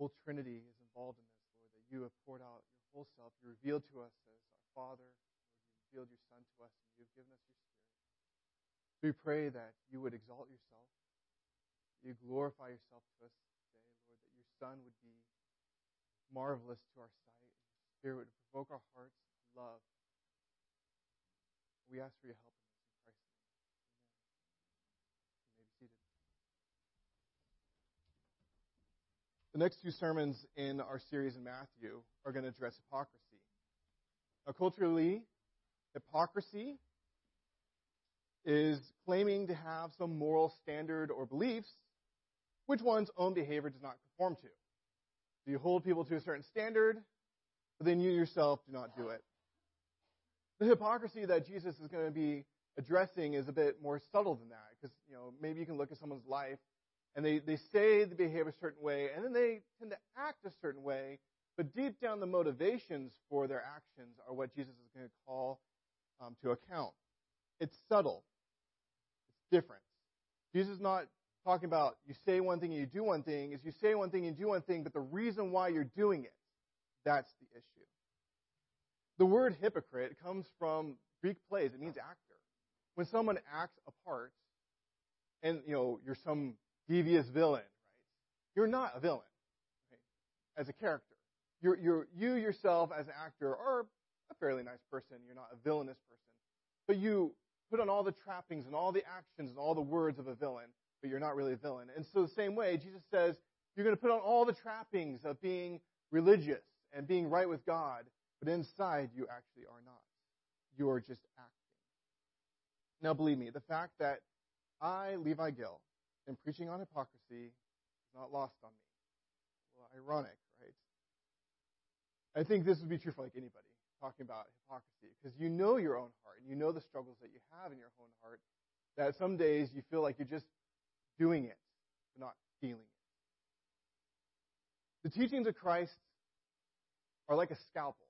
whole Trinity is involved in this, Lord, that you have poured out your whole self. You revealed to us as our Father. Lord, you revealed your Son to us, and you've given us your Spirit. We pray that you would exalt yourself, you glorify yourself to us today, Lord, that your Son would be marvelous to our sight, and your Spirit would provoke our hearts to love. We ask for your help in this in Christ's name. Amen. You may be seated. The next two sermons in our series in Matthew are going to address hypocrisy. Now, culturally, hypocrisy is claiming to have some moral standard or beliefs which one's own behavior does not conform to. So you hold people to a certain standard, but then you yourself do not do it. The hypocrisy that Jesus is going to be addressing is a bit more subtle than that, because you know maybe you can look at someone's life and they, they say they behave a certain way, and then they tend to act a certain way, but deep down the motivations for their actions are what Jesus is going to call um, to account. It's subtle. It's different. Jesus is not talking about you say one thing and you do one thing. Is you say one thing and you do one thing, but the reason why you're doing it, that's the issue. The word hypocrite comes from Greek plays. It means actor. When someone acts a part, and you know you're some devious villain, right? You're not a villain right? as a character. You're, you're, you yourself as an actor are a fairly nice person. You're not a villainous person. But you put on all the trappings and all the actions and all the words of a villain, but you're not really a villain. And so the same way, Jesus says, you're going to put on all the trappings of being religious and being right with God, but inside you actually are not. You are just acting. Now believe me, the fact that I, Levi Gill, and preaching on hypocrisy is not lost on me. Well, ironic, right? I think this would be true for like anybody talking about hypocrisy because you know your own heart and you know the struggles that you have in your own heart that some days you feel like you're just doing it but not feeling it. The teachings of Christ are like a scalpel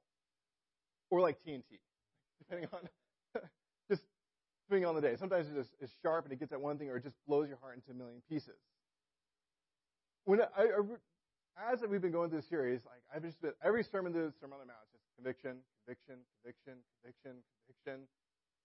or like TNT, depending on depending on the day. Sometimes it just sharp and it gets at one thing, or it just blows your heart into a million pieces. When I, I, as we've been going through the series, like I've just been every sermon the Sermon on the Mount, it's just conviction, conviction, conviction, conviction, conviction,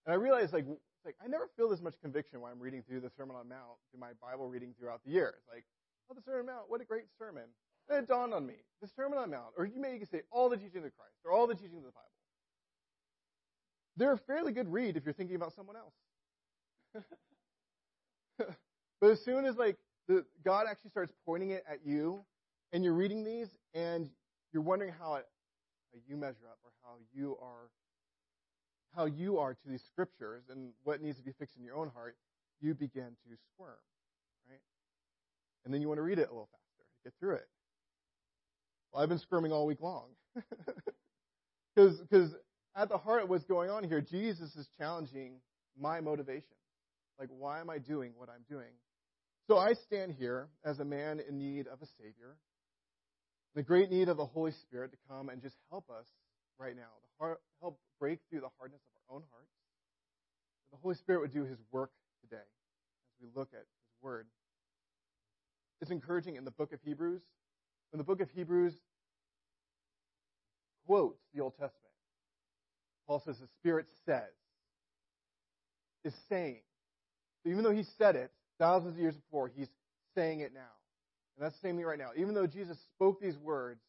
and I realized like like I never feel this much conviction when I'm reading through the Sermon on the Mount through my Bible reading throughout the year. It's like, oh, the Sermon on the Mount, what a great sermon. And it dawned on me, the Sermon on the Mount, or you may say all the teachings of Christ, or all the teachings of the Bible. They're a fairly good read if you're thinking about someone else. but as soon as like the, God actually starts pointing it at you, and you're reading these, and you're wondering how, it, how you measure up, or how you are, how you are to these scriptures, and what needs to be fixed in your own heart, you begin to squirm, right? And then you want to read it a little faster get through it. Well, I've been squirming all week long. Because at the heart of what's going on here, Jesus is challenging my motivation. Like, why am I doing what I'm doing? So I stand here as a man in need of a Savior, the great need of the Holy Spirit to come and just help us right now, to heart, help break through the hardness of our own hearts. The Holy Spirit would do His work today as we look at His Word. It's encouraging in the book of Hebrews. When the book of Hebrews quotes the Old Testament, Paul says the Spirit says, is saying. So even though he said it thousands of years before, he's saying it now. And that's the same thing right now. Even though Jesus spoke these words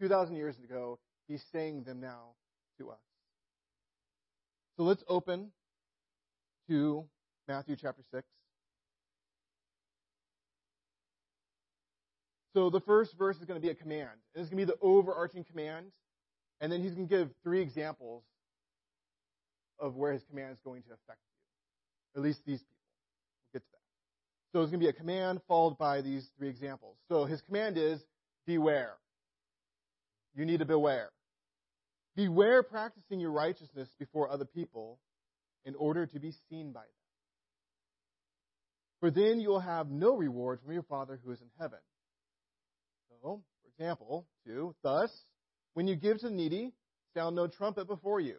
2,000 years ago, he's saying them now to us. So let's open to Matthew chapter 6. So the first verse is going to be a command. And it's going to be the overarching command. And then he's going to give three examples of where his command is going to affect you. At least these people. We'll get to that. So it's going to be a command followed by these three examples. So his command is beware. You need to beware. Beware practicing your righteousness before other people in order to be seen by them. For then you will have no reward from your Father who is in heaven. So, for example, two, thus, when you give to the needy, sound no trumpet before you,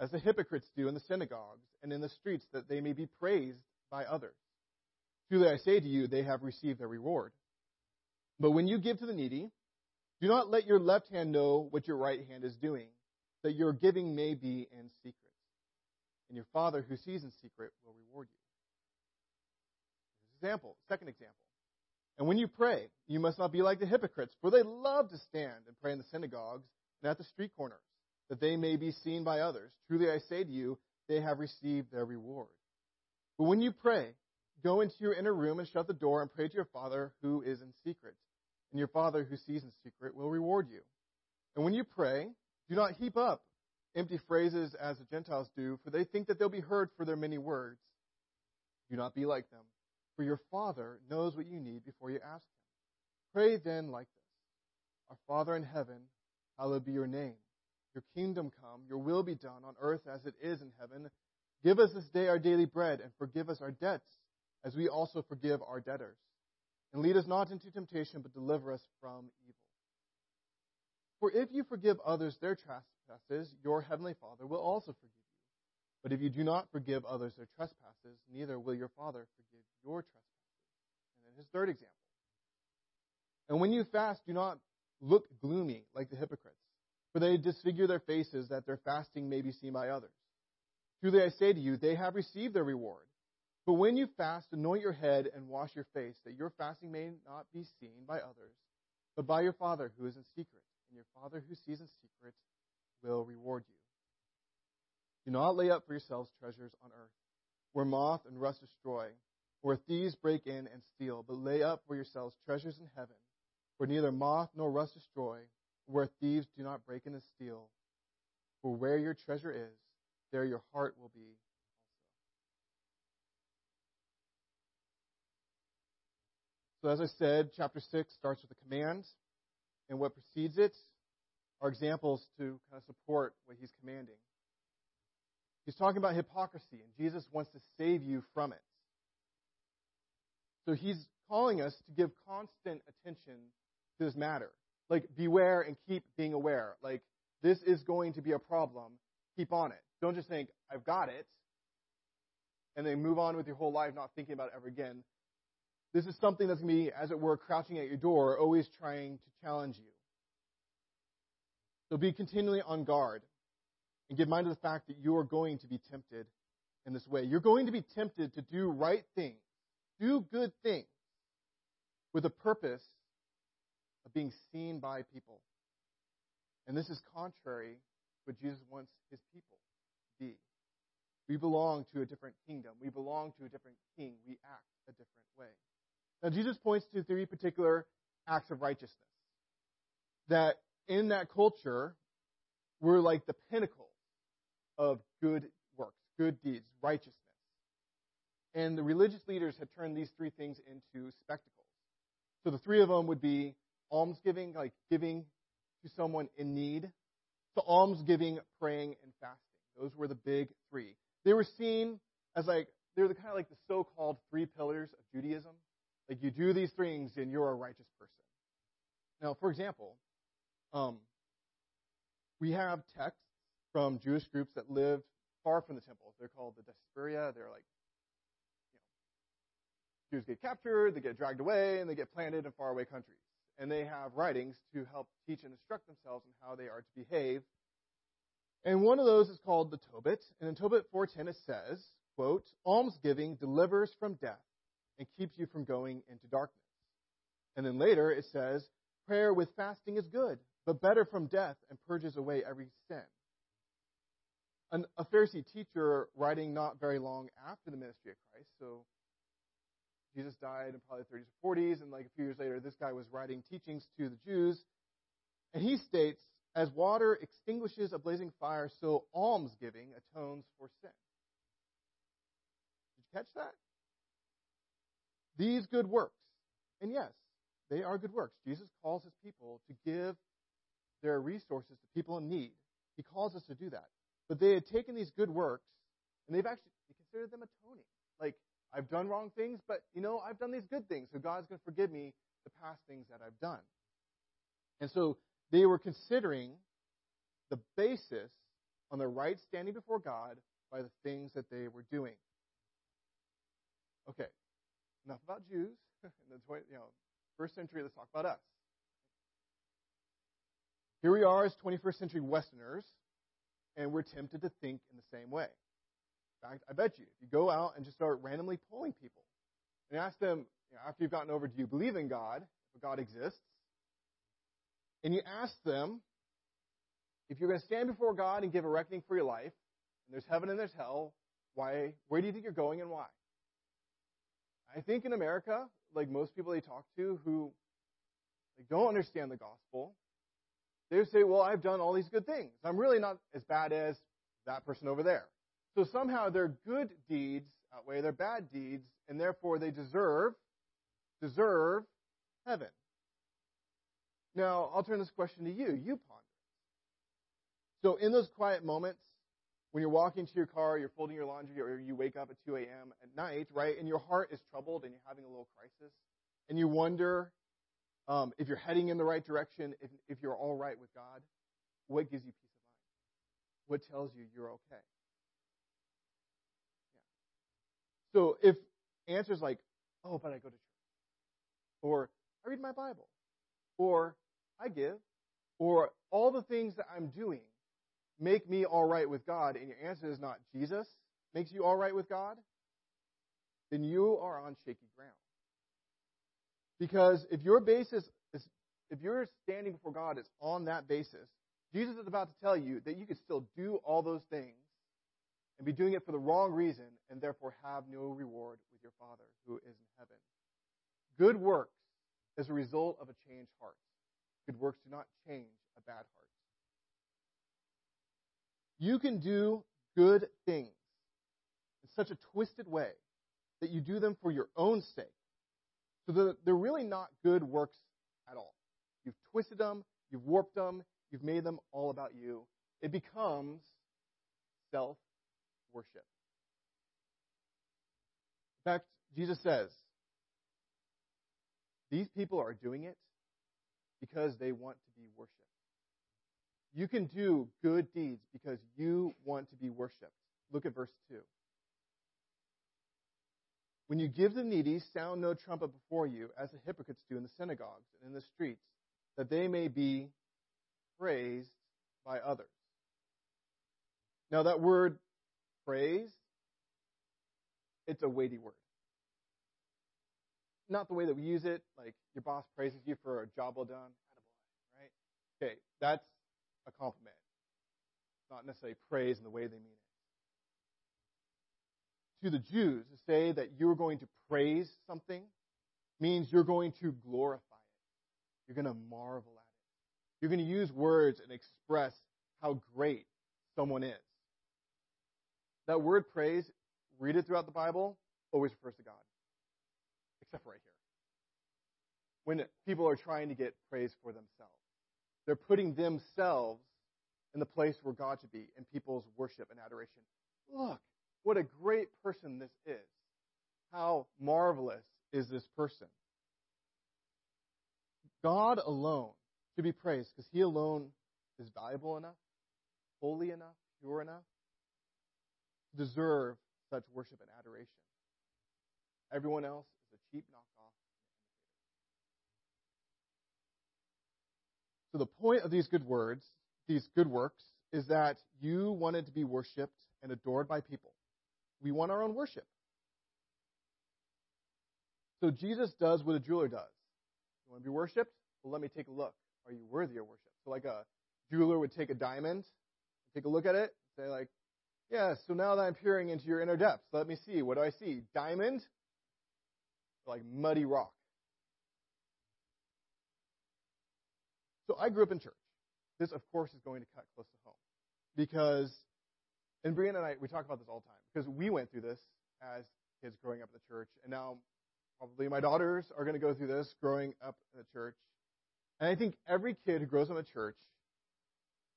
as the hypocrites do in the synagogues and in the streets, that they may be praised by others. Truly I say to you, they have received their reward. But when you give to the needy, Do not let your left hand know what your right hand is doing, that your giving may be in secret. And your Father who sees in secret will reward you. Example, second example. And when you pray, you must not be like the hypocrites, for they love to stand and pray in the synagogues and at the street corners, that they may be seen by others. Truly I say to you, they have received their reward. But when you pray, go into your inner room and shut the door and pray to your Father who is in secret. And your Father who sees in secret will reward you. And when you pray, do not heap up empty phrases as the Gentiles do, for they think that they'll be heard for their many words. Do not be like them, for your Father knows what you need before you ask Him. Pray then like this Our Father in heaven, hallowed be your name. Your kingdom come, your will be done on earth as it is in heaven. Give us this day our daily bread, and forgive us our debts, as we also forgive our debtors. And lead us not into temptation, but deliver us from evil. For if you forgive others their trespasses, your heavenly Father will also forgive you. But if you do not forgive others their trespasses, neither will your Father forgive your trespasses. And then his third example. And when you fast, do not look gloomy like the hypocrites, for they disfigure their faces that their fasting may be seen by others. Truly I say to you, they have received their reward. But when you fast, anoint your head and wash your face, that your fasting may not be seen by others, but by your Father who is in secret. And your Father who sees in secret will reward you. Do not lay up for yourselves treasures on earth, where moth and rust destroy, where thieves break in and steal, but lay up for yourselves treasures in heaven, where neither moth nor rust destroy, where thieves do not break in and steal. For where your treasure is, there your heart will be also. So, as I said, chapter 6 starts with a command, and what precedes it are examples to kind of support what he's commanding. He's talking about hypocrisy, and Jesus wants to save you from it. So, he's calling us to give constant attention to this matter. Like, beware and keep being aware. Like, this is going to be a problem. Keep on it. Don't just think, I've got it, and then move on with your whole life not thinking about it ever again. This is something that's going to be, as it were, crouching at your door, always trying to challenge you. So be continually on guard and give mind to the fact that you are going to be tempted in this way. You're going to be tempted to do right things, do good things with a purpose being seen by people. And this is contrary to what Jesus wants his people to be. We belong to a different kingdom. We belong to a different king. We act a different way. Now, Jesus points to three particular acts of righteousness that in that culture were like the pinnacle of good works, good deeds, righteousness. And the religious leaders had turned these three things into spectacles. So the three of them would be almsgiving, like giving to someone in need, to almsgiving, praying, and fasting. Those were the big three. They were seen as like, they were the kind of like the so-called three pillars of Judaism. Like you do these things and you're a righteous person. Now, for example, um, we have texts from Jewish groups that lived far from the temple. They're called the Diaspora. They're like, you know, Jews get captured, they get dragged away, and they get planted in faraway countries. And they have writings to help teach and instruct themselves on how they are to behave and one of those is called the Tobit. And in Tobit 4.10 it says, quote, almsgiving delivers from death and keeps you from going into darkness. And then later it says, prayer with fasting is good, but better from death and purges away every sin. An, a Pharisee teacher writing not very long after the ministry of Christ, so Jesus died in probably the 30s or 40s, and like a few years later, this guy was writing teachings to the Jews, and he states, as water extinguishes a blazing fire, so almsgiving atones for sin. Did you catch that? These good works, and yes, they are good works. Jesus calls his people to give their resources to people in need. He calls us to do that. But they had taken these good works, and they've actually they considered them atoning. Like, I've done wrong things, but, you know, I've done these good things, so God's going to forgive me the past things that I've done. And so they were considering the basis on their right standing before God by the things that they were doing. Okay, enough about Jews in the 20, you know, first century. Let's talk about us. Here we are as 21st century Westerners, and we're tempted to think in the same way. Fact, I bet you, if you go out and just start randomly polling people and ask them, you know, after you've gotten over, do you believe in God, if God exists? And you ask them, if you're going to stand before God and give a reckoning for your life, and there's heaven and there's hell, why, where do you think you're going and why? I think in America, like most people they talk to who like, don't understand the gospel, they say, well, I've done all these good things. I'm really not as bad as that person over there. So somehow their good deeds outweigh their bad deeds, and therefore they deserve, deserve heaven. Now, I'll turn this question to you. You ponder. So in those quiet moments, when you're walking to your car, you're folding your laundry, or you wake up at 2 a.m. at night, right, and your heart is troubled and you're having a little crisis, and you wonder um, if you're heading in the right direction, if, if you're all right with God, what gives you peace of mind? What tells you you're okay? Yeah. So if answers like, oh, but I go to church, or I read my Bible, or I give, or all the things that I'm doing make me all right with God, and your answer is not Jesus makes you all right with God, then you are on shaky ground. Because if your basis is, if you're standing before God is on that basis, Jesus is about to tell you that you can still do all those things and be doing it for the wrong reason and therefore have no reward with your Father who is in heaven. Good works as a result of a changed heart. Good works do not change a bad heart. You can do good things in such a twisted way that you do them for your own sake. So that they're really not good works at all. You've twisted them, you've warped them, you've made them all about you. It becomes self worship. In fact, Jesus says, these people are doing it because they want to be worshiped. You can do good deeds because you want to be worshiped. Look at verse 2. When you give the needy, sound no trumpet before you, as the hypocrites do in the synagogues and in the streets, that they may be praised by others. Now, that word praise, it's a weighty word. Not the way that we use it, like your boss praises you for a job well done, right? Okay, that's a compliment, not necessarily praise in the way they mean it. To the Jews, to say that you're going to praise something means you're going to glorify it. You're going to marvel at it. You're going to use words and express how great someone is. That word praise, read it throughout the Bible, always refers to God. Except right here. When people are trying to get praise for themselves. They're putting themselves in the place where God should be in people's worship and adoration. Look, what a great person this is. How marvelous is this person? God alone to be praised because he alone is valuable enough, holy enough, pure enough deserve such worship and adoration. Everyone else is a cheap knockoff So the point of these good words, these good works, is that you wanted to be worshipped and adored by people. We want our own worship. So Jesus does what a jeweler does. You want to be worshipped? Well, let me take a look. Are you worthy of worship? So like a jeweler would take a diamond, take a look at it, say like, yeah, so now that I'm peering into your inner depths, let me see. What do I see? Diamond? Like muddy rock. So I grew up in church. This, of course, is going to cut close to home. Because, and Brianna and I, we talk about this all the time, because we went through this as kids growing up in the church, and now probably my daughters are going to go through this growing up in the church. And I think every kid who grows up in the church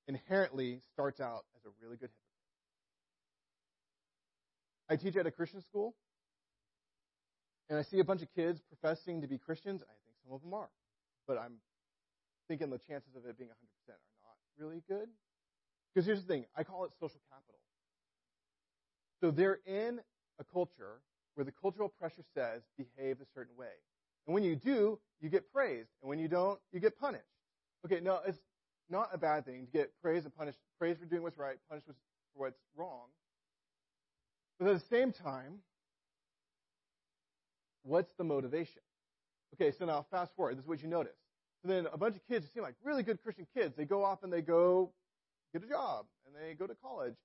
inherently starts out as a really good hypocrite. I teach at a Christian school, and I see a bunch of kids professing to be Christians. I think some of them are, but I'm thinking the chances of it being 100% are not really good. Because here's the thing I call it social capital. So they're in a culture where the cultural pressure says behave a certain way. And when you do, you get praised. And when you don't, you get punished. Okay, no, it's, not a bad thing to get praised and punished, praised for doing what's right, punished for what's wrong. But at the same time, what's the motivation? Okay, so now fast forward. This is what you notice. So then a bunch of kids who seem like really good Christian kids, they go off and they go get a job and they go to college.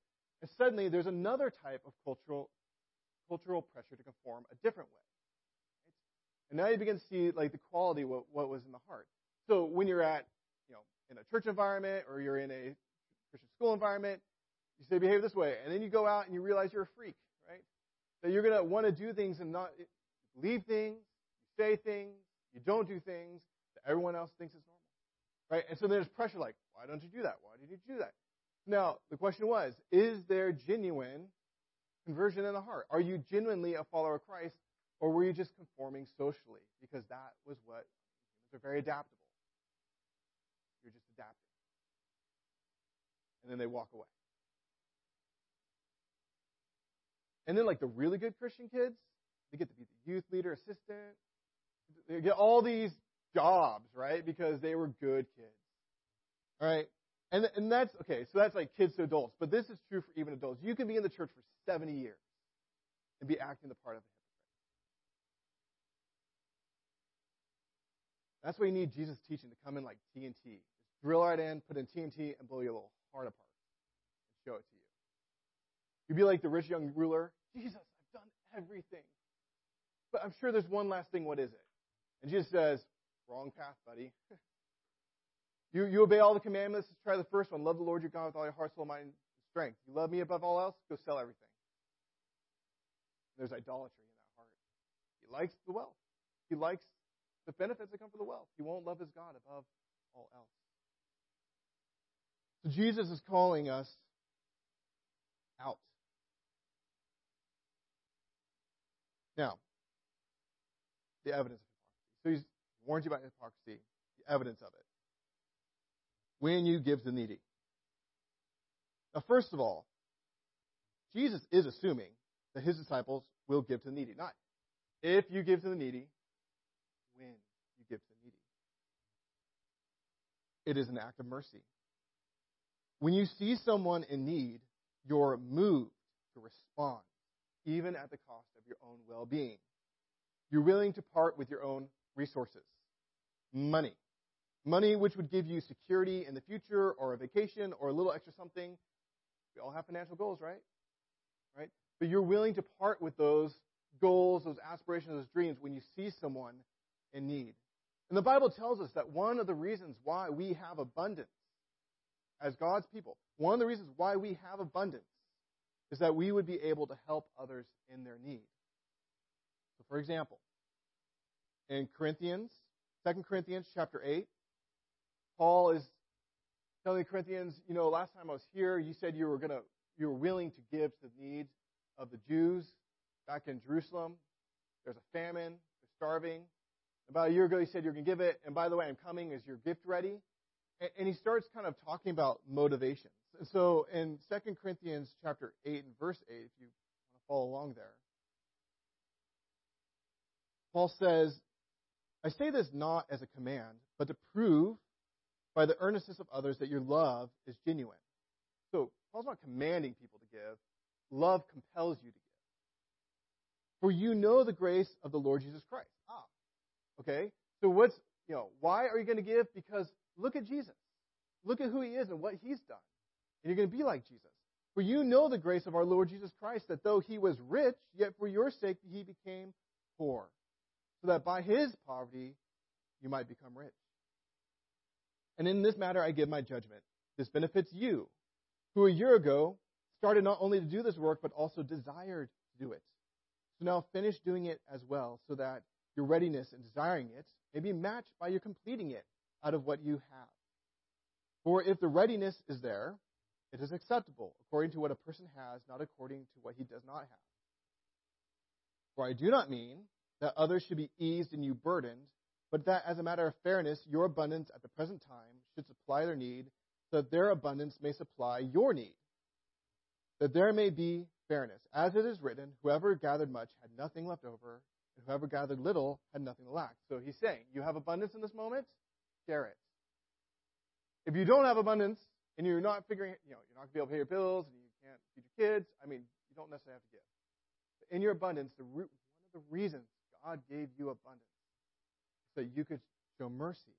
And suddenly there's another type of cultural cultural pressure to conform a different way. And now you begin to see like the quality what, what was in the heart. So when you're at, you know, in a church environment or you're in a Christian school environment, you say behave this way, and then you go out and you realize you're a freak, right? That you're gonna want to do things and not believe things, you say things, you don't do things that everyone else thinks is normal, right? And so there's pressure like, why don't you do that? Why did you do that? Now the question was, is there genuine conversion in the heart? Are you genuinely a follower of Christ, or were you just conforming socially? Because that was what humans are very adaptable. You're just adapting. And then they walk away. And then, like the really good Christian kids, they get to be the youth leader, assistant. They get all these jobs, right? Because they were good kids. All right? And, and that's, okay, so that's like kids to adults. But this is true for even adults. You can be in the church for 70 years and be acting the part of a hypocrite. That's why you need Jesus' teaching to come in like TNT. Just drill right in, put in TNT, and blow your little heart apart and show it to you. You'd be like the rich young ruler. Jesus, I've done everything. But I'm sure there's one last thing. What is it? And Jesus says, wrong path, buddy. you, you obey all the commandments. Let's try the first one. Love the Lord your God with all your heart, soul, mind, and strength. You love me above all else? Go sell everything. There's idolatry in that heart. He likes the wealth. He likes the benefits that come from the wealth. He won't love his God above all else. So Jesus is calling us out. Now, the evidence of hypocrisy. So he's warned you about hypocrisy, the evidence of it. When you give to the needy. Now, first of all, Jesus is assuming that his disciples will give to the needy. Not if you give to the needy, when you give to the needy. It is an act of mercy. When you see someone in need, you're moved to respond, even at the cost of your own well being. You're willing to part with your own resources. Money. Money which would give you security in the future or a vacation or a little extra something. We all have financial goals, right? Right? But you're willing to part with those goals, those aspirations, those dreams when you see someone in need. And the Bible tells us that one of the reasons why we have abundance as God's people, one of the reasons why we have abundance is that we would be able to help others in their need. So for example, in Corinthians, 2 Corinthians chapter 8, Paul is telling the Corinthians, you know, last time I was here, you said you were to you were willing to give to the needs of the Jews back in Jerusalem. There's a famine, they're starving. About a year ago, you said you're going to give it, and by the way, I'm coming. Is your gift ready? And, and he starts kind of talking about motivations. So in 2 Corinthians chapter 8 and verse 8, if you want to follow along there, Paul says, I say this not as a command, but to prove by the earnestness of others that your love is genuine. So Paul's not commanding people to give. Love compels you to give. For you know the grace of the Lord Jesus Christ. Ah, okay. So what's, you know, why are you going to give? Because look at Jesus. Look at who he is and what he's done. And you're going to be like Jesus. For you know the grace of our Lord Jesus Christ, that though he was rich, yet for your sake he became poor, so that by his poverty you might become rich. And in this matter I give my judgment. This benefits you, who a year ago started not only to do this work, but also desired to do it. So now finish doing it as well, so that your readiness in desiring it may be matched by your completing it out of what you have. For if the readiness is there, it is acceptable according to what a person has, not according to what he does not have. For I do not mean that others should be eased and you burdened, but that as a matter of fairness, your abundance at the present time should supply their need, so that their abundance may supply your need. That there may be fairness. As it is written, whoever gathered much had nothing left over, and whoever gathered little had nothing to lack. So he's saying, you have abundance in this moment, share it. if you don't have abundance and you're not figuring, you know, you're not going to be able to pay your bills and you can't feed your kids, I mean, you don't necessarily have to give. But in your abundance, the root, one of the reasons God gave you abundance so you could show mercy.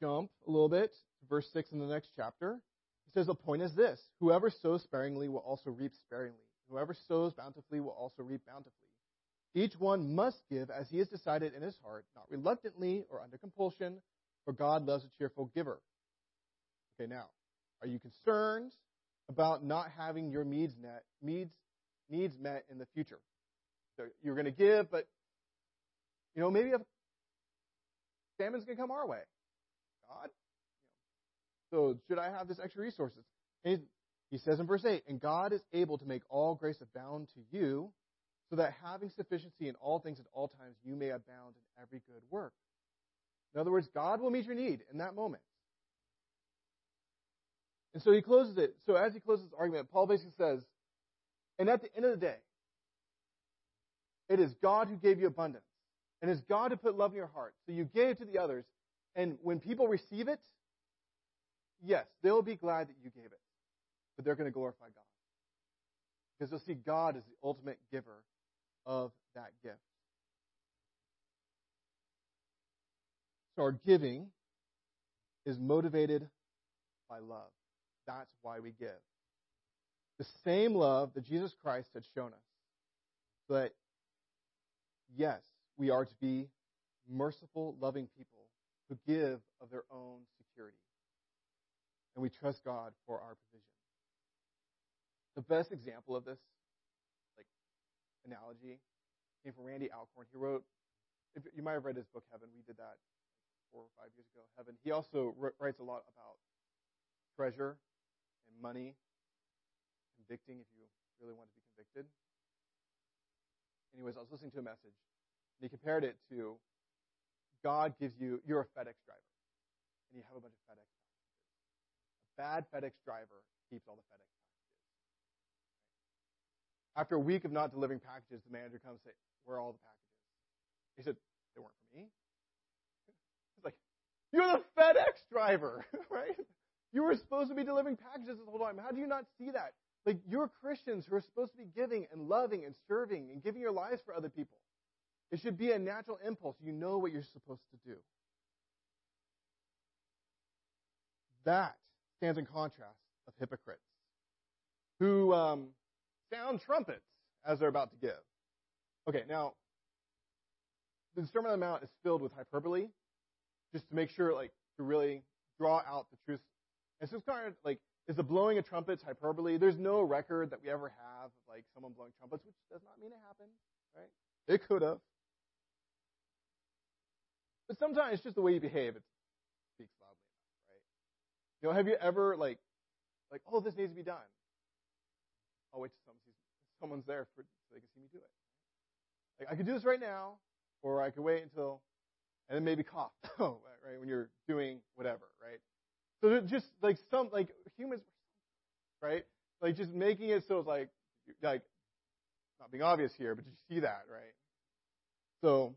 Jump a little bit to verse 6 in the next chapter. It says, The point is this whoever sows sparingly will also reap sparingly. Whoever sows bountifully will also reap bountifully. Each one must give as he has decided in his heart, not reluctantly or under compulsion, for God loves a cheerful giver. Okay, now, are you concerned about not having your needs met, needs, needs met in the future? So you're going to give, but you know maybe a famine's going to come our way. God, so should I have this extra resources? And he says in verse 8, and God is able to make all grace abound to you, so that having sufficiency in all things at all times, you may abound in every good work. In other words, God will meet your need in that moment. And so he closes it. So as he closes this argument, Paul basically says, and at the end of the day, it is God who gave you abundance. And it's God who put love in your heart. So you gave to the others. And when people receive it, yes, they'll be glad that you gave it. But they're going to glorify God. Because they'll see God as the ultimate giver of that gift. Our giving is motivated by love. That's why we give. The same love that Jesus Christ had shown us. But yes, we are to be merciful, loving people who give of their own security. And we trust God for our provision. The best example of this, like analogy, came from Randy Alcorn. He wrote, you might have read his book Heaven. We did that four or five years ago. Heaven. He also writes a lot about treasure and money, convicting if you really want to be convicted. Anyways, I was listening to a message, and he compared it to God gives you, you're a FedEx driver, and you have a bunch of FedEx packages. A bad FedEx driver keeps all the FedEx packages. After a week of not delivering packages, the manager comes and says, Where are all the packages? He said, They weren't for me. You're the FedEx driver, right? You were supposed to be delivering packages this whole time. How do you not see that? Like, you're Christians who are supposed to be giving and loving and serving and giving your lives for other people. It should be a natural impulse. You know what you're supposed to do. That stands in contrast of hypocrites who um, sound trumpets as they're about to give. Okay, now, the Sermon on the Mount is filled with hyperbole just to make sure, like, to really draw out the truth. And so it's kind of like, is the blowing of trumpets hyperbole? There's no record that we ever have of, like, someone blowing trumpets, which does not mean it happened, right? It could have. But sometimes it's just the way you behave. It speaks loudly enough, right? You know, have you ever like, like, oh, this needs to be done. I'll wait till someone's there for, so they can see me do it. Like, I could do this right now, or I could wait until, and then maybe cough, oh, right, when you're doing whatever, right? So just like some, like humans, right? Like just making it so it's like, like, not being obvious here, but you see that, right? So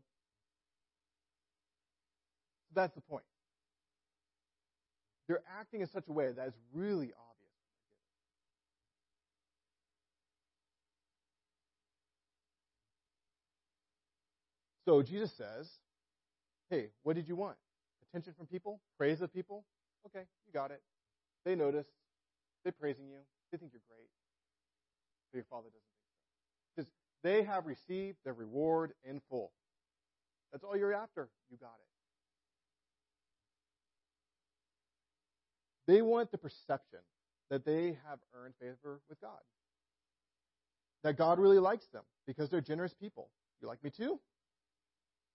that's the point. They're acting in such a way that is really obvious. So Jesus says, Hey, what did you want? Attention from people? Praise of people? Okay, you got it. They notice. They're praising you. They think you're great. But your father doesn't think so. Because they have received their reward in full. That's all you're after. You got it. They want the perception that they have earned favor with God. That God really likes them because they're generous people. You like me too?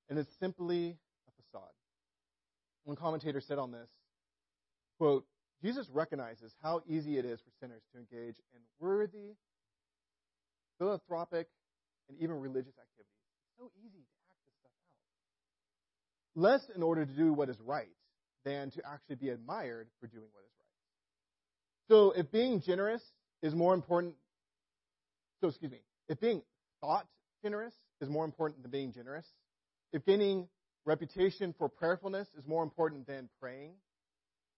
And it's simply. One commentator said on this, quote, Jesus recognizes how easy it is for sinners to engage in worthy, philanthropic, and even religious activities. It's so easy to act this stuff out. Less in order to do what is right than to actually be admired for doing what is right. So if being generous is more important, so excuse me, if being thought generous is more important than being generous, if gaining reputation for prayerfulness is more important than praying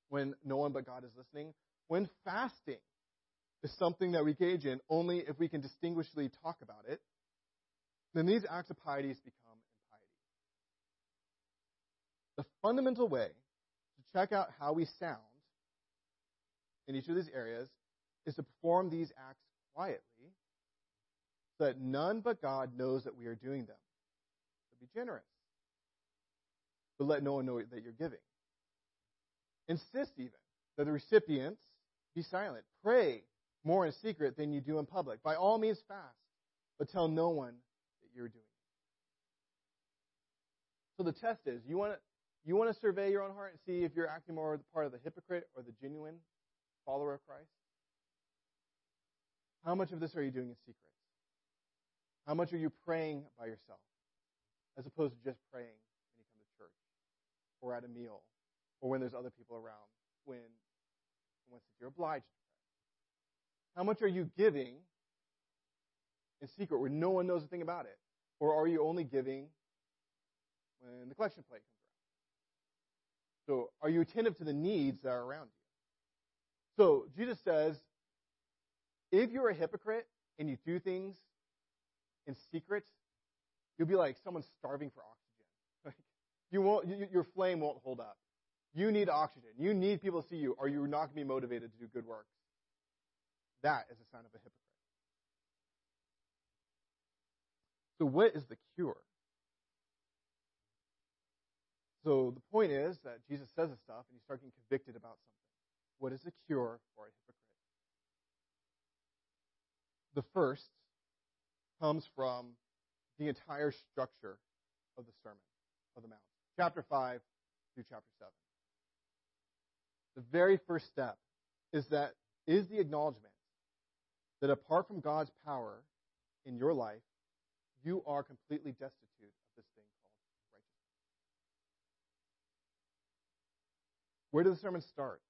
when no one but God is listening, when fasting is something that we gauge in only if we can distinguishedly talk about it, then these acts of piety become impiety. The fundamental way to check out how we sound in each of these areas is to perform these acts quietly so that none but God knows that we are doing them. So be generous, but let no one know that you're giving. Insist even that the recipients be silent. Pray more in secret than you do in public. By all means, fast, but tell no one that you're doing it. So the test is you want to you want to survey your own heart and see if you're acting more the part of the hypocrite or the genuine follower of Christ. How much of this are you doing in secret? How much are you praying by yourself as opposed to just praying when you come to church or at a meal or when there's other people around when, when you're obliged to pray? How much are you giving in secret where no one knows a thing about it? Or are you only giving when the collection plate comes around? So are you attentive to the needs that are around you? So Jesus says, if you're a hypocrite and you do things in secret, you'll be like someone starving for oxygen. You won't, you, your flame won't hold up. You need oxygen. You need people to see you, or you're not going to be motivated to do good works. That is a sign of a hypocrite. So, what is the cure? So, the point is that Jesus says this stuff, and you start getting convicted about something. What is the cure for a hypocrite? The first comes from the entire structure of the Sermon of the Mount, chapter 5 through chapter 7. The very first step is that is the acknowledgement that apart from God's power in your life, you are completely destitute of this thing called righteousness. Where does the sermon start?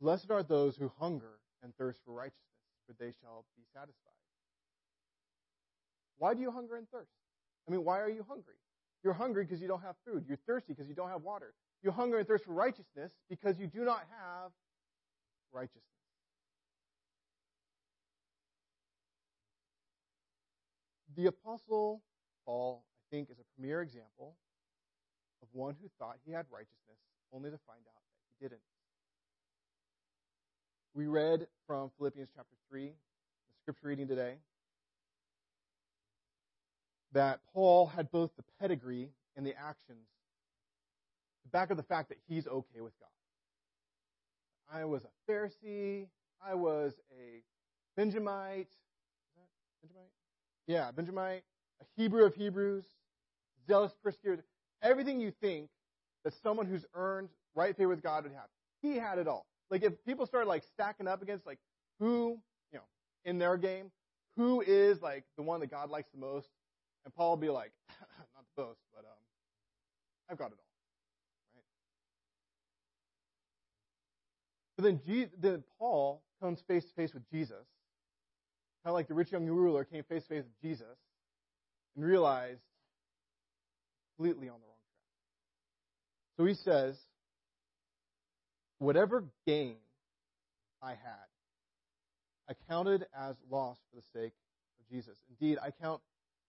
Blessed are those who hunger and thirst for righteousness, for they shall be satisfied. Why do you hunger and thirst? I mean, why are you hungry? You're hungry because you don't have food. You're thirsty because you don't have water. You hunger and thirst for righteousness because you do not have righteousness. The Apostle Paul, I think, is a premier example of one who thought he had righteousness only to find out that he didn't. We read from Philippians chapter 3, the scripture reading today that Paul had both the pedigree and the actions to back up the fact that he's okay with God. I was a Pharisee. I was a Benjamite. Benjamite? Yeah, Benjamite. A Hebrew of Hebrews. Zealous persecutor. Everything you think that someone who's earned right favor with God would have. He had it all. Like if people started like stacking up against like who, you know, in their game, who is like the one that God likes the most, and Paul will be like, not to boast, but um, I've got it all. Right? But then, Je- then Paul comes face to face with Jesus, kind of like the rich young ruler came face to face with Jesus, and realized completely on the wrong track. So he says, whatever gain I had, I counted as loss for the sake of Jesus. Indeed, I count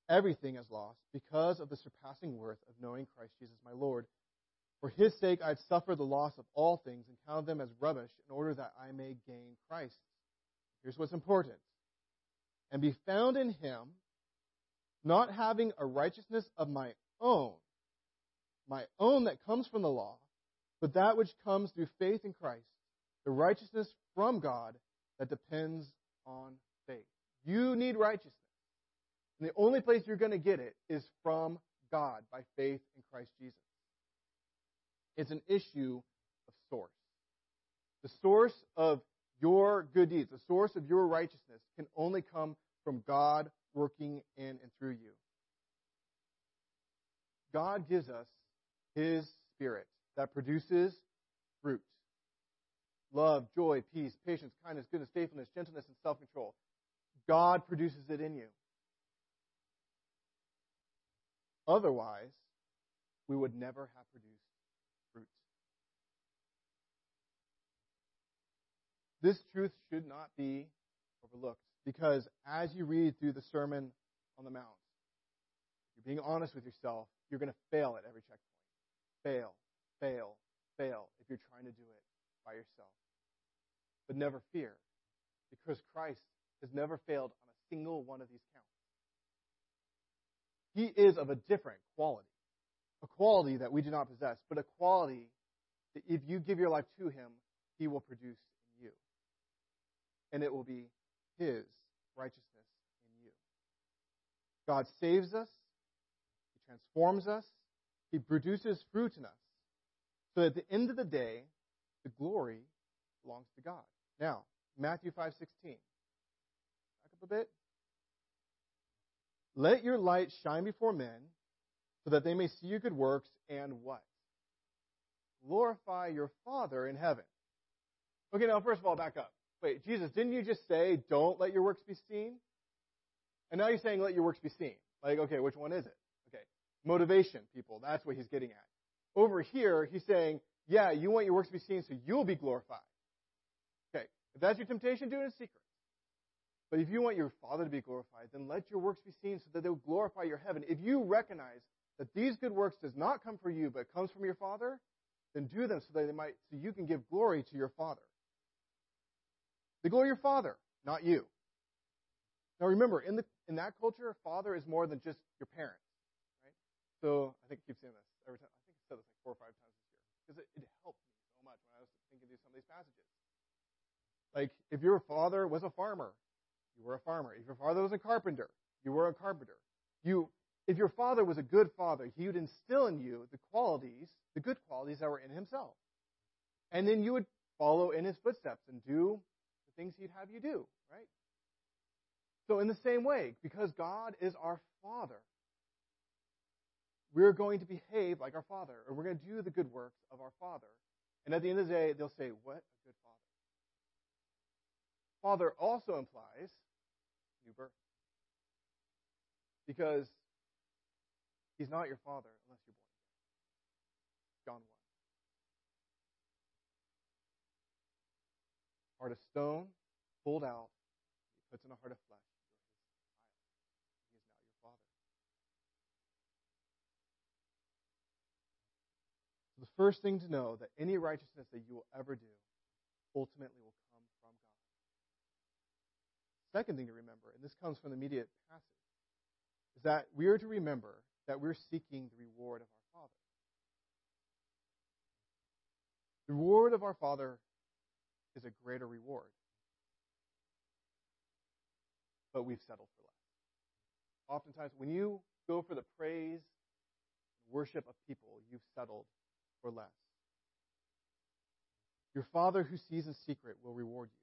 everything as loss because of the surpassing worth of knowing Christ Jesus my Lord. For his sake I've suffered the loss of all things and counted them as rubbish in order that I may gain Christ. Here's what's important. And be found in him, not having a righteousness of my own, my own that comes from the law, but that which comes through faith in Christ, the righteousness from God that depends on faith. You need righteousness. And the only place you're going to get it is from God by faith in Christ Jesus. It's an issue of source. The source of your good deeds, the source of your righteousness can only come from God working in and through you. God gives us His Spirit that produces fruit love, joy, peace, patience, kindness, goodness, faithfulness, gentleness, and self control. God produces it in you. Otherwise, we would never have produced fruit. This truth should not be overlooked because as you read through the Sermon on the Mount, you're being honest with yourself, you're going to fail at every checkpoint. Fail, fail, fail if you're trying to do it by yourself. But never fear, because Christ has never failed on a single one of these counts. He is of a different quality, a quality that we do not possess, but a quality that if you give your life to Him, He will produce in you. And it will be His righteousness in you. God saves us, He transforms us, He produces fruit in us. So at the end of the day, the glory belongs to God. Now, Matthew 5:16. Back up a bit. Let your light shine before men so that they may see your good works and what? Glorify your Father in heaven. Okay, now first of all, back up. Wait, Jesus, didn't you just say, don't let your works be seen? And now you're saying, let your works be seen. Like, okay, which one is it? Okay. Motivation, people. That's what he's getting at. Over here, he's saying, yeah, you want your works to be seen so you'll be glorified. Okay. If that's your temptation, do it in secret. But if you want your Father to be glorified, then let your works be seen so that they will glorify your heaven. If you recognize that these good works does not come from you, but comes from your Father, then do them so that they might, so you can give glory to your Father. The glory of your Father, not you. Now remember, in the in that culture, father is more than just your parents, right? So I think I keep saying this every time. I think I said this like four or five times this year because it, it helped me so much when I was thinking through some of these passages. Like if your father was a farmer, you were a farmer. If your father was a carpenter, you were a carpenter. You, if your father was a good father, he would instill in you the qualities, the good qualities that were in himself, and then you would follow in his footsteps and do the things he'd have you do, right? So, in the same way, because God is our Father, we're going to behave like our Father, or we're going to do the good works of our Father. And at the end of the day, they'll say, What a good Father. Father also implies new birth. Because He's not your Father unless you're born again. John 1. Heart of stone, pulled out, He puts in a heart of flesh. He is now your father. So the first thing to know that any righteousness that you will ever do ultimately will. Second thing to remember, and this comes from the immediate passage, is that we are to remember that we're seeking the reward of our Father. The reward of our Father is a greater reward. But we've settled for less. Oftentimes, when you go for the praise and worship of people, you've settled for less. Your Father who sees in secret will reward you.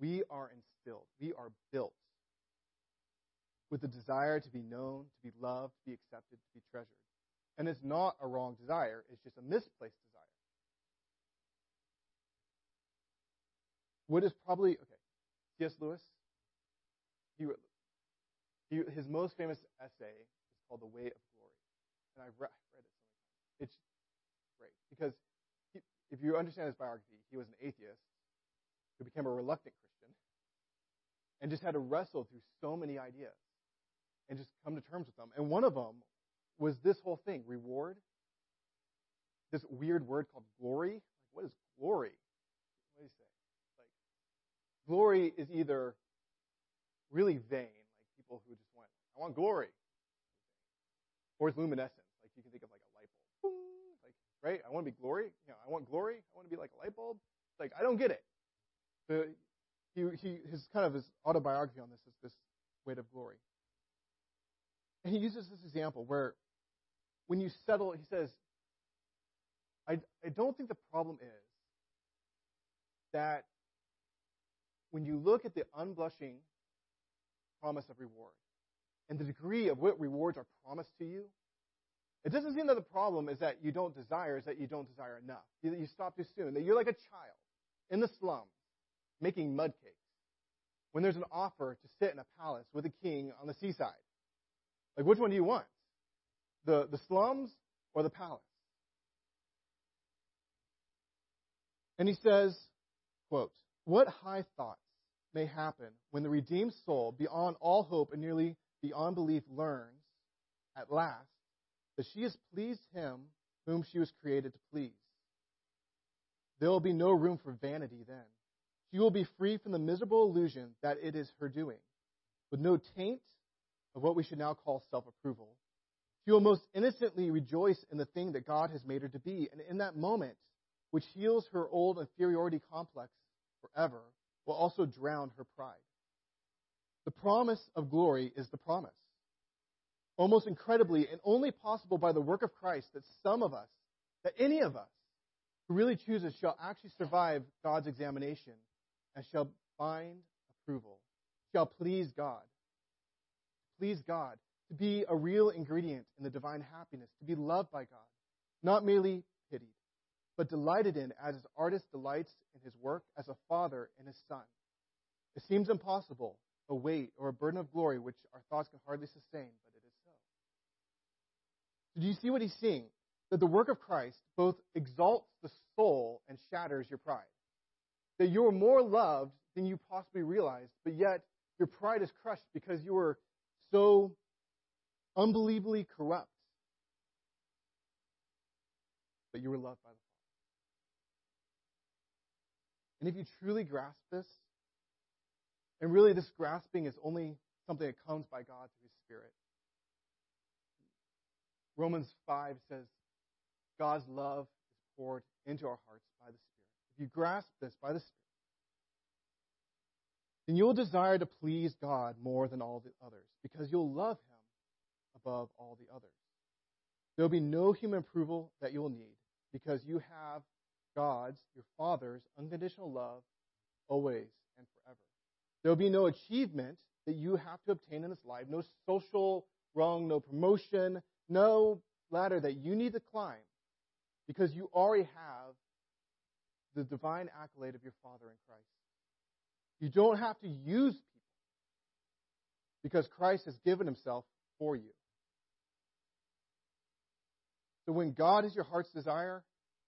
We are instilled, we are built with the desire to be known, to be loved, to be accepted, to be treasured. And it's not a wrong desire, it's just a misplaced desire. What is probably, okay, C.S. Lewis, he, he, his most famous essay is called The Weight of Glory. And I've read, it. it's great because he, if you understand his biography, he was an atheist who became a reluctant Christian and just had to wrestle through so many ideas and just come to terms with them. And one of them was this whole thing reward, this weird word called glory. What is glory? What do you say? Like, glory is either really vain, like people who just want, I want glory, or it's luminescent. Like you can think of like a light bulb. Boom! Like, right? I want to be glory. You know, I want glory. I want to be like a light bulb. Like I don't get it. The, he, he, his kind of his autobiography on this is this weight of glory. And he uses this example where when you settle, he says, I, I don't think the problem is that when you look at the unblushing promise of reward and the degree of what rewards are promised to you, it doesn't seem that the problem is that you don't desire, is that you don't desire enough. That you stop too soon. That you're like a child in the slums making mud cakes when there's an offer to sit in a palace with a king on the seaside. Like, which one do you want? the, the slums or the palace? And he says, quote, What high thoughts may happen when the redeemed soul, beyond all hope and nearly beyond belief, learns at last that she has pleased him whom she was created to please. There will be no room for vanity then. She will be free from the miserable illusion that it is her doing, with no taint of what we should now call self approval. She will most innocently rejoice in the thing that God has made her to be, and in that moment, which heals her old inferiority complex forever, will also drown her pride. The promise of glory is the promise. Almost incredibly, and only possible by the work of Christ, that some of us, that any of us, who really chooses shall actually survive God's examination and shall find approval, shall please God. Please God, to be a real ingredient in the divine happiness, to be loved by God, not merely pitied, but delighted in as an artist delights in his work, as a father in his son. It seems impossible, a weight or a burden of glory which our thoughts can hardly sustain, but it is so. Do you see what he's seeing? That the work of Christ both exalts the soul and shatters your pride. That you're more loved than you possibly realized, but yet your pride is crushed because you were so unbelievably corrupt. But you were loved by the Father. And if you truly grasp this, and really this grasping is only something that comes by God through His Spirit. Romans 5 says, God's love is poured into our hearts. If you grasp this by the Spirit, then you'll desire to please God more than all the others because you'll love Him above all the others. There'll be no human approval that you'll need because you have God's, your Father's, unconditional love always and forever. There'll be no achievement that you have to obtain in this life, no social rung, no promotion, no ladder that you need to climb because you already have the divine accolade of your Father in Christ. You don't have to use people because Christ has given himself for you. So when God is your heart's desire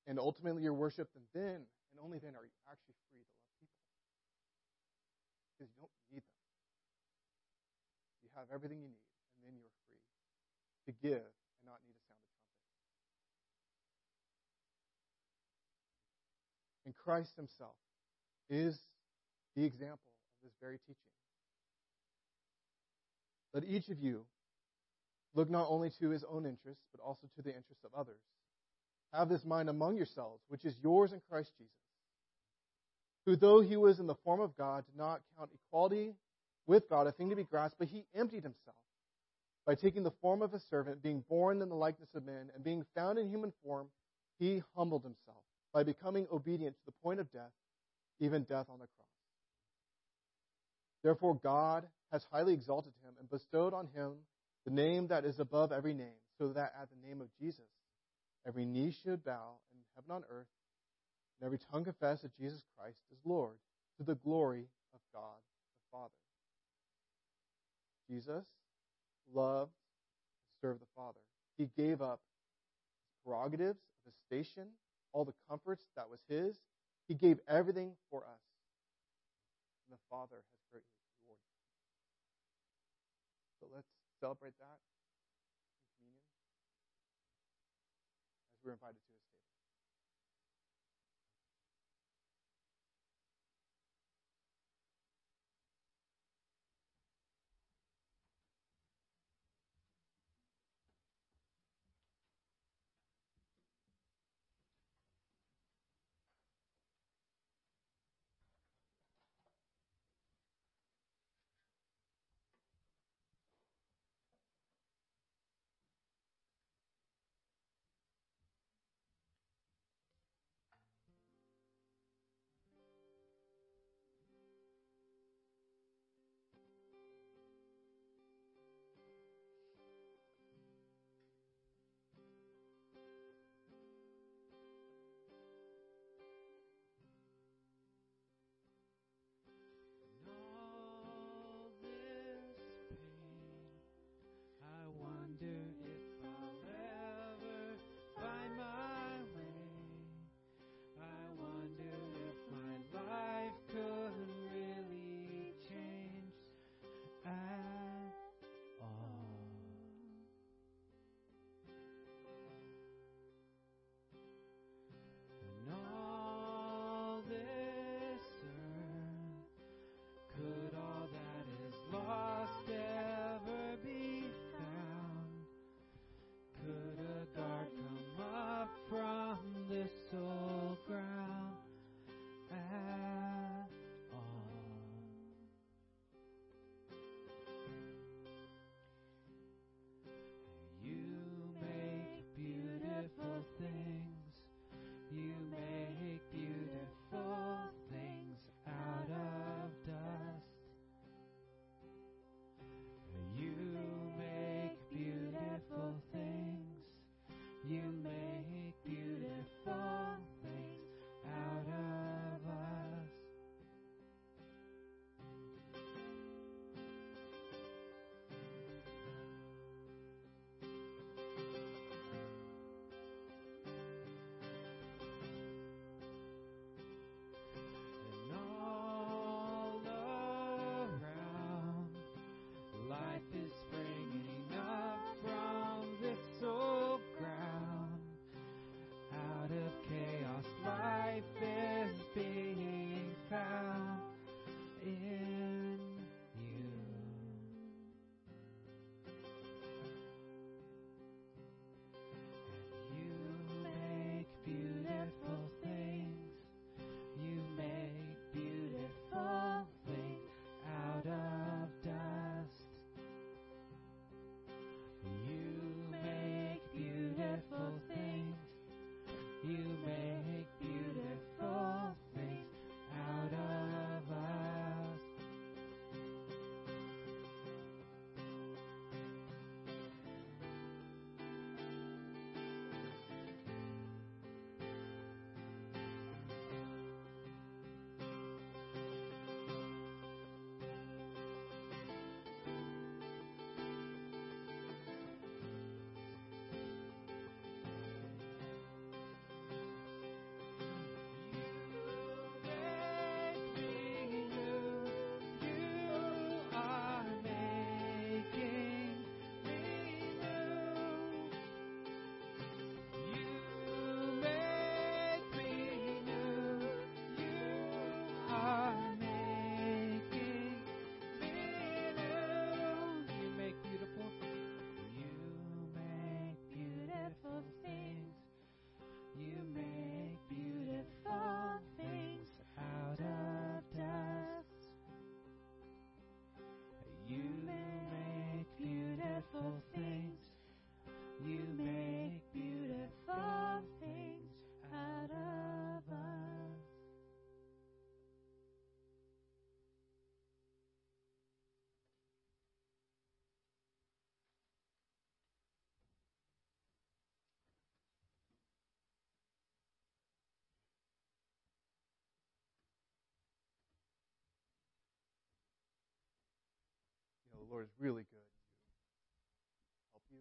and ultimately your worship, then then and only then are you actually free to love people. Because you don't need them. You have everything you need, and then you're free to give and not need a sound of trumpet. And Christ himself is the example of this very teaching. Let each of you look not only to his own interests, but also to the interests of others. Have this mind among yourselves, which is yours in Christ Jesus, who, though he was in the form of God, did not count equality with God a thing to be grasped, but he emptied himself by taking the form of a servant, being born in the likeness of men, and being found in human form, he humbled himself by becoming obedient to the point of death, even death on the cross. Therefore, God has highly exalted him and bestowed on him the name that is above every name, so that at the name of Jesus, every knee should bow in heaven on earth, and every tongue confess that Jesus Christ is Lord, to the glory of God the Father. Jesus loved to serve the Father. He gave up his prerogatives of his station, all the comforts that was his. He gave everything for us. And the Father has greatly rewarded. So let's celebrate that in communion as we're invited Lord is really good to help you.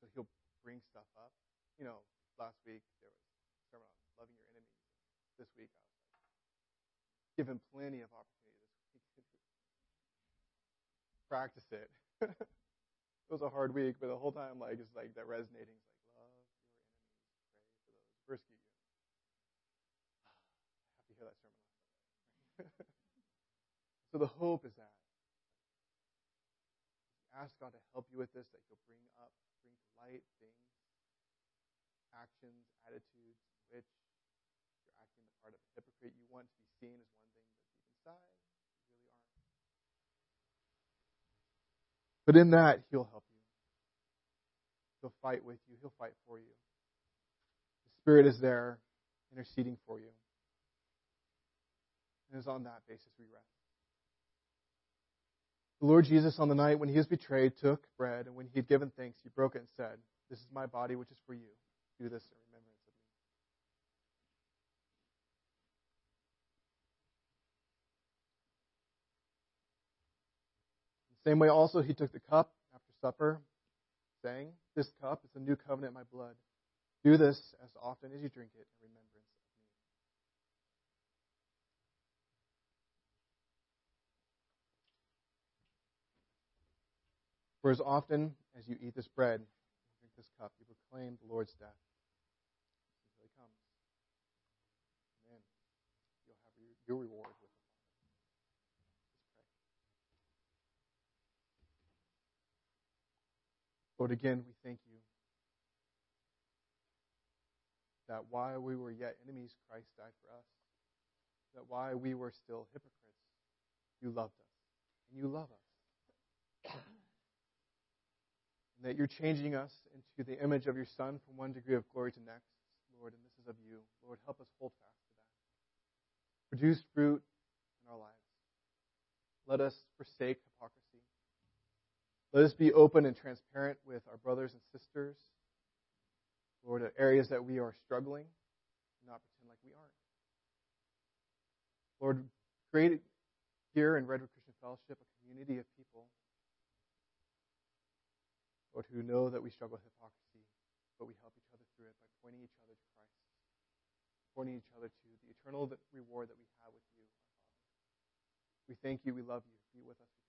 So He'll bring stuff up. You know, last week there was a sermon on loving your enemies. This week I was like, given plenty of opportunity this week to practice it. it was a hard week, but the whole time, like, it's like that resonating. is like, love your enemies, pray for those persecute you. I have to hear that sermon on Sunday. So the hope is that ask God to help you with this, that He'll bring up, bring to light things, actions, attitudes, which you're acting the part of a hypocrite. You want to be seen as one thing, but deep inside, you really aren't. But in that, He'll help you. He'll fight with you. He'll fight for you. The Spirit is there, interceding for you. And it's on that basis we rest. The Lord Jesus, on the night when he was betrayed, took bread, and when he had given thanks, he broke it and said, This is my body, which is for you. Do this in remembrance of me. The same way, also, he took the cup after supper, saying, This cup is the new covenant in my blood. Do this as often as you drink it in remembrance For as often as you eat this bread and drink this cup, you proclaim the Lord's death until he comes. Amen. You'll have your, your reward with. Lord, again, we thank you that while we were yet enemies, Christ died for us. That while we were still hypocrites, you loved us. And you love us and that you're changing us into the image of your Son from one degree of glory to next, Lord, and this is of you. Lord, help us hold fast to that. Produce fruit in our lives. Let us forsake hypocrisy. Let us be open and transparent with our brothers and sisters. Lord, areas that we are struggling, not pretend like we aren't. Lord, create here in Redwood Christian Fellowship a community of people Lord, who know that we struggle with hypocrisy, but we help each other through it by pointing each other to Christ, pointing each other to the eternal reward that we have with you, our Father. We thank you. We love you. Be with us.